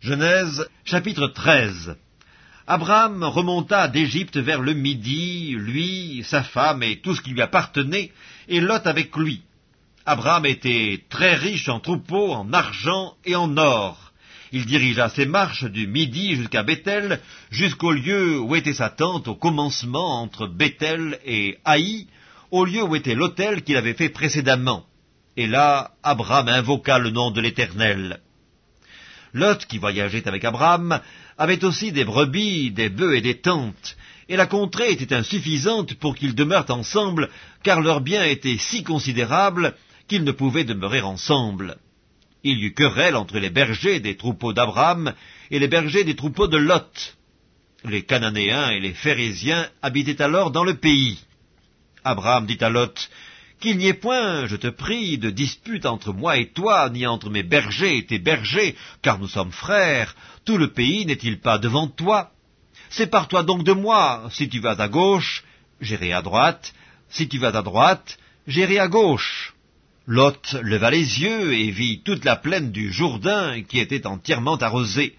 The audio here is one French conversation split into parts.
Genèse chapitre 13 Abraham remonta d'Égypte vers le midi, lui, sa femme et tout ce qui lui appartenait, et Lot avec lui. Abraham était très riche en troupeaux, en argent et en or. Il dirigea ses marches du midi jusqu'à Bethel, jusqu'au lieu où était sa tente au commencement entre Bethel et Haï, au lieu où était l'autel qu'il avait fait précédemment. Et là, Abraham invoqua le nom de l'Éternel. Lot, qui voyageait avec Abraham, avait aussi des brebis, des bœufs et des tentes, et la contrée était insuffisante pour qu'ils demeurent ensemble, car leurs biens étaient si considérables qu'ils ne pouvaient demeurer ensemble. Il y eut querelle entre les bergers des troupeaux d'Abraham et les bergers des troupeaux de Lot. Les Cananéens et les Phérésiens habitaient alors dans le pays. Abraham dit à Lot, qu'il n'y ait point, je te prie, de dispute entre moi et toi, ni entre mes bergers et tes bergers, car nous sommes frères. Tout le pays n'est-il pas devant toi? Sépare-toi donc de moi. Si tu vas à gauche, j'irai à droite. Si tu vas à droite, j'irai à gauche. Lot leva les yeux et vit toute la plaine du Jourdain qui était entièrement arrosée.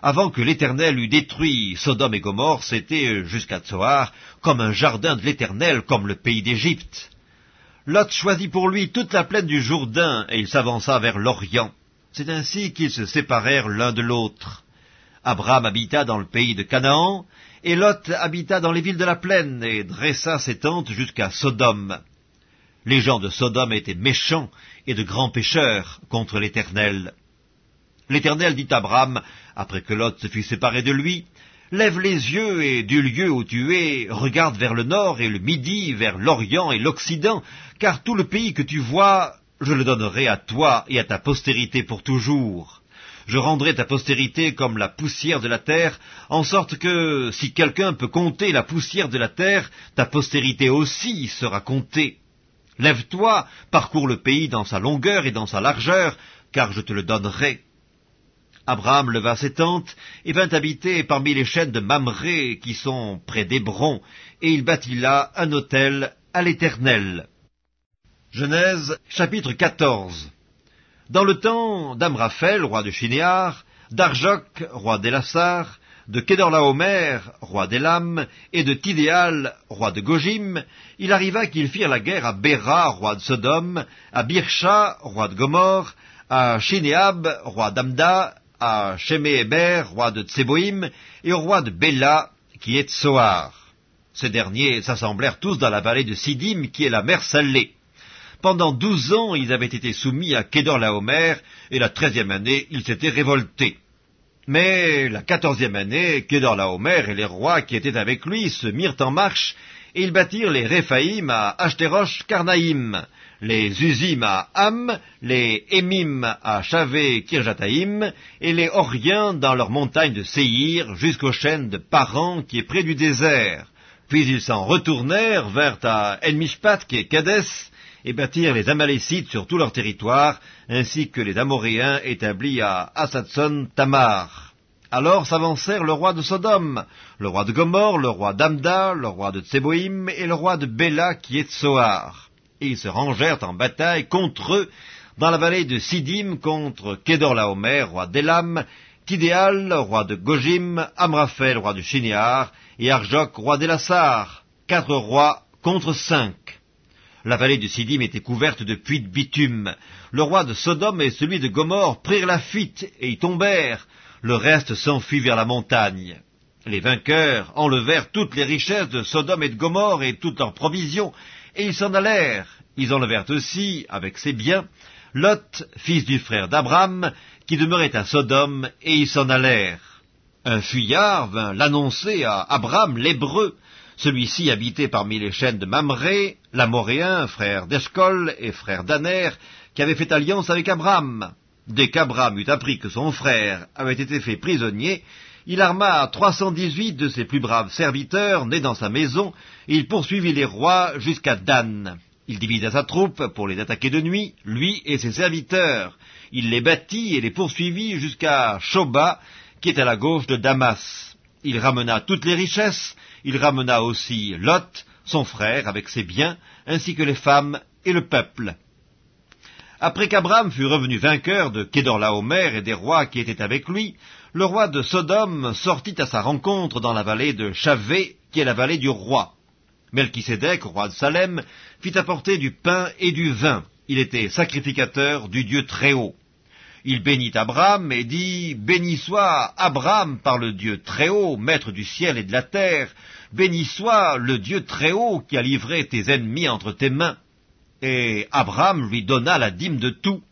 Avant que l'Éternel eût détruit Sodome et Gomorre, c'était jusqu'à Tsoar comme un jardin de l'Éternel, comme le pays d'Égypte. Lot choisit pour lui toute la plaine du Jourdain, et il s'avança vers l'Orient. C'est ainsi qu'ils se séparèrent l'un de l'autre. Abraham habita dans le pays de Canaan, et Lot habita dans les villes de la plaine, et dressa ses tentes jusqu'à Sodome. Les gens de Sodome étaient méchants et de grands pécheurs contre l'Éternel. L'Éternel dit à Abraham, après que Lot se fut séparé de lui, Lève les yeux et du lieu où tu es, regarde vers le nord et le midi, vers l'Orient et l'Occident, car tout le pays que tu vois, je le donnerai à toi et à ta postérité pour toujours. Je rendrai ta postérité comme la poussière de la terre, en sorte que, si quelqu'un peut compter la poussière de la terre, ta postérité aussi sera comptée. Lève-toi, parcours le pays dans sa longueur et dans sa largeur, car je te le donnerai. Abraham leva ses tentes et vint habiter parmi les chaînes de Mamré qui sont près d'Hébron, et il bâtit là un autel à l'Éternel. Genèse chapitre 14 Dans le temps d'Amraphel, roi de Shinéar, d'Arjoc, roi d'Elassar, de Kedorlaomer, roi d'Elam, et de Tidéal, roi de Gojim, il arriva qu'ils firent la guerre à Béra, roi de Sodome, à Birsha, roi de Gomorre, à Shinéab, roi d'Amda, à Sheméhéber, roi de Tseboïm, et au roi de Béla, qui est Tsoar. Ces derniers s'assemblèrent tous dans la vallée de Sidim, qui est la mer Salée. Pendant douze ans, ils avaient été soumis à Kédor-Laomer, et la treizième année, ils s'étaient révoltés. Mais la quatorzième année, Kédor-Laomer et les rois qui étaient avec lui se mirent en marche, et ils bâtirent les Réphaïm à Ashterosh Karnaïm, les Uzim à Ham, les Émim à Chavé Kirjataïm, et les Oriens dans leurs montagnes de Séhir jusqu'aux chaînes de Paran qui est près du désert. Puis ils s'en retournèrent vers à Elmishpat qui est Kadès, et bâtirent les Amalécites sur tout leur territoire, ainsi que les Amoréens établis à Asatson Tamar. Alors s'avancèrent le roi de Sodome, le roi de Gomorre, le roi d'Amda, le roi de Tseboïm et le roi de Béla qui est Soar et ils se rangèrent en bataille contre eux dans la vallée de Sidim contre Kédorlaomer, roi d'Elam, Tidéal, roi de Gojim, Amraphel, roi de Shinéar, et Arjok, roi d'Elassar, quatre rois contre cinq. La vallée de Sidim était couverte de puits de bitume. Le roi de Sodome et celui de Gomorre prirent la fuite et y tombèrent. Le reste s'enfuit vers la montagne. Les vainqueurs enlevèrent toutes les richesses de Sodome et de Gomorre et toutes leurs provisions, et ils s'en allèrent. Ils enlevèrent aussi, avec ses biens, Lot, fils du frère d'Abraham, qui demeurait à Sodome, et ils s'en allèrent. Un fuyard vint l'annoncer à Abraham l'Hébreu. Celui-ci habitait parmi les chaînes de Mamré, l'Amoréen, frère d'Eshcol et frère d'Aner, qui avait fait alliance avec Abraham. Dès qu'Abraham eut appris que son frère avait été fait prisonnier, il arma trois cent dix-huit de ses plus braves serviteurs nés dans sa maison, et il poursuivit les rois jusqu'à Dan. Il divisa sa troupe pour les attaquer de nuit, lui et ses serviteurs. Il les battit et les poursuivit jusqu'à Shoba, qui est à la gauche de Damas. Il ramena toutes les richesses, il ramena aussi Lot, son frère, avec ses biens, ainsi que les femmes et le peuple. Après qu'Abraham fut revenu vainqueur de Kédorlaomer et des rois qui étaient avec lui, le roi de Sodome sortit à sa rencontre dans la vallée de Chavé, qui est la vallée du roi. Melchisédek, roi de Salem, fit apporter du pain et du vin. Il était sacrificateur du Dieu Très-Haut. Il bénit Abraham et dit, Béni soit Abraham par le Dieu Très-Haut, maître du ciel et de la terre, béni soit le Dieu Très-Haut qui a livré tes ennemis entre tes mains et Abraham lui donna la dîme de tout.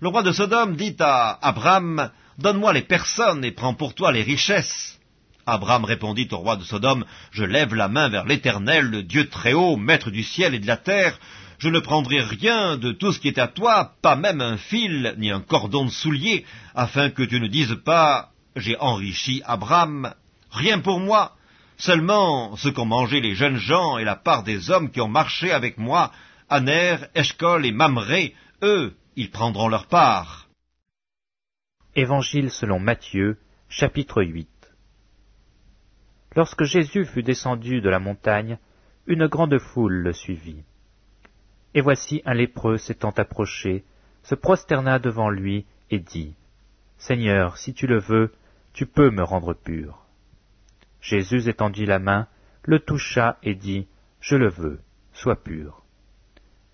Le roi de Sodome dit à Abraham, Donne-moi les personnes et prends pour toi les richesses. Abraham répondit au roi de Sodome, Je lève la main vers l'Éternel, le Dieu très haut, maître du ciel et de la terre. Je ne prendrai rien de tout ce qui est à toi, pas même un fil, ni un cordon de soulier, afin que tu ne dises pas, J'ai enrichi Abraham. Rien pour moi, seulement ce qu'ont mangé les jeunes gens et la part des hommes qui ont marché avec moi, Aner, Eshkol et Mamré, eux, ils prendront leur part. Évangile selon Matthieu, chapitre 8 Lorsque Jésus fut descendu de la montagne, une grande foule le suivit. Et voici un lépreux s'étant approché, se prosterna devant lui et dit, Seigneur, si tu le veux, tu peux me rendre pur. Jésus étendit la main, le toucha et dit, Je le veux, sois pur.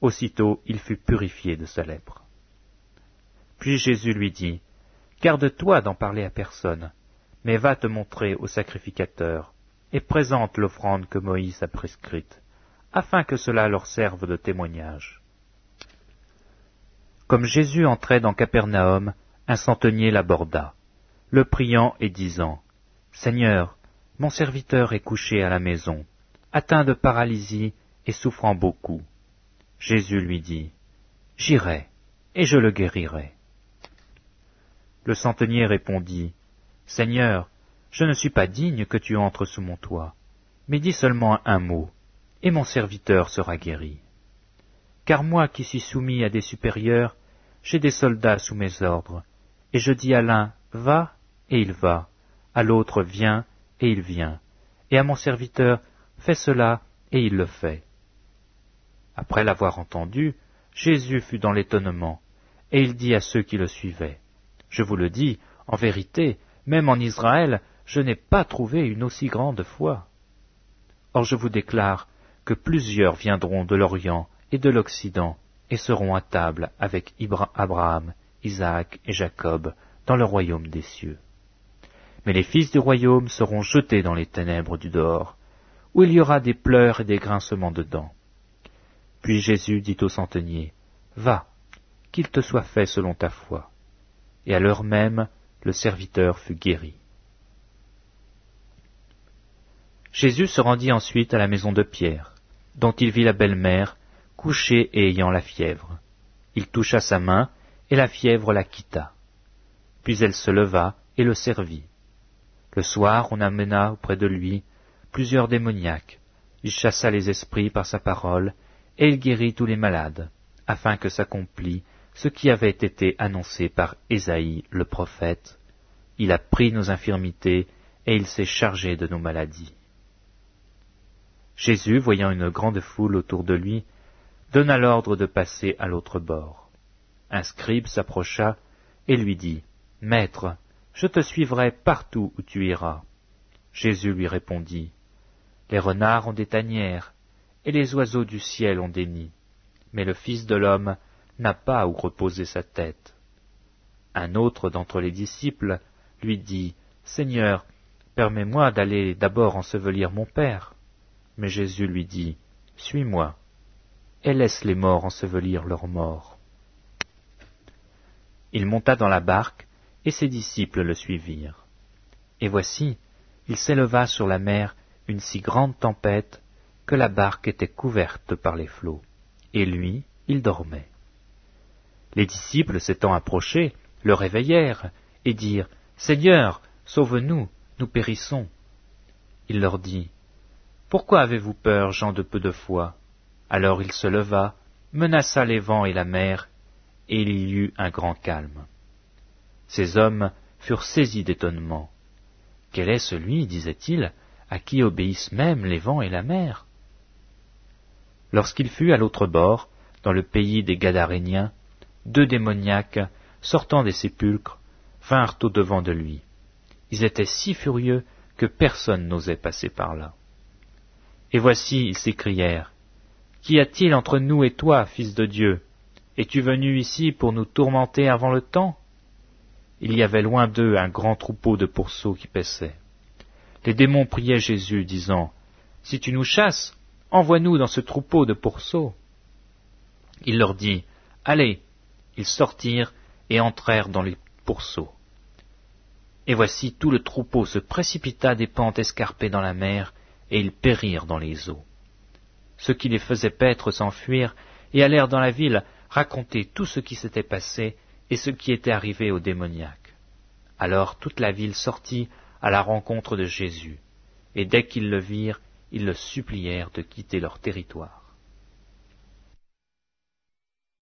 Aussitôt il fut purifié de sa lèpre. Puis Jésus lui dit, Garde-toi d'en parler à personne, mais va te montrer au sacrificateur, et présente l'offrande que Moïse a prescrite, afin que cela leur serve de témoignage. Comme Jésus entrait dans Capernaum, un centenier l'aborda, le priant et disant, Seigneur, mon serviteur est couché à la maison, atteint de paralysie et souffrant beaucoup. Jésus lui dit, J'irai, et je le guérirai. Le centenier répondit, Seigneur, je ne suis pas digne que tu entres sous mon toit, mais dis seulement un mot, et mon serviteur sera guéri. Car moi qui suis soumis à des supérieurs, j'ai des soldats sous mes ordres, et je dis à l'un, Va, et il va, à l'autre, Viens, et il vient, et à mon serviteur, Fais cela, et il le fait. Après l'avoir entendu, Jésus fut dans l'étonnement, et il dit à ceux qui le suivaient, Je vous le dis, en vérité, même en Israël, je n'ai pas trouvé une aussi grande foi. Or je vous déclare que plusieurs viendront de l'Orient et de l'Occident, et seront à table avec Abraham, Isaac et Jacob dans le royaume des cieux. Mais les fils du royaume seront jetés dans les ténèbres du dehors, où il y aura des pleurs et des grincements de dents. Puis Jésus dit au centenier, Va, qu'il te soit fait selon ta foi. Et à l'heure même, le serviteur fut guéri. Jésus se rendit ensuite à la maison de Pierre, dont il vit la belle-mère, couchée et ayant la fièvre. Il toucha sa main, et la fièvre la quitta. Puis elle se leva et le servit. Le soir, on amena auprès de lui plusieurs démoniaques. Il chassa les esprits par sa parole, et il guérit tous les malades, afin que s'accomplît ce qui avait été annoncé par Ésaïe le prophète. Il a pris nos infirmités et il s'est chargé de nos maladies. Jésus, voyant une grande foule autour de lui, donna l'ordre de passer à l'autre bord. Un scribe s'approcha et lui dit, Maître, je te suivrai partout où tu iras. Jésus lui répondit, Les renards ont des tanières, et les oiseaux du ciel ont des nids, mais le Fils de l'homme n'a pas où reposer sa tête. Un autre d'entre les disciples lui dit, Seigneur, permets-moi d'aller d'abord ensevelir mon Père. Mais Jésus lui dit, Suis-moi, et laisse les morts ensevelir leurs morts. Il monta dans la barque, et ses disciples le suivirent. Et voici, il s'éleva sur la mer une si grande tempête que la barque était couverte par les flots, et lui, il dormait. Les disciples s'étant approchés, le réveillèrent, et dirent, Seigneur, sauve-nous, nous périssons. Il leur dit, Pourquoi avez-vous peur, gens de peu de foi? Alors il se leva, menaça les vents et la mer, et il y eut un grand calme. Ces hommes furent saisis d'étonnement. Quel est celui, disaient-ils, à qui obéissent même les vents et la mer? Lorsqu'il fut à l'autre bord, dans le pays des Gadaréniens, deux démoniaques, sortant des sépulcres, vinrent au-devant de lui. Ils étaient si furieux que personne n'osait passer par là. Et voici, ils s'écrièrent, Qu'y a-t-il entre nous et toi, fils de Dieu? Es-tu venu ici pour nous tourmenter avant le temps? Il y avait loin d'eux un grand troupeau de pourceaux qui paissaient. Les démons priaient Jésus, disant, Si tu nous chasses, envoie-nous dans ce troupeau de pourceaux. Il leur dit, Allez. Ils sortirent et entrèrent dans les pourceaux. Et voici tout le troupeau se précipita des pentes escarpées dans la mer, et ils périrent dans les eaux. Ceux qui les faisaient paître s'enfuirent, et allèrent dans la ville raconter tout ce qui s'était passé et ce qui était arrivé aux démoniaques. Alors toute la ville sortit à la rencontre de Jésus, et dès qu'ils le virent, ils le supplièrent de quitter leur territoire.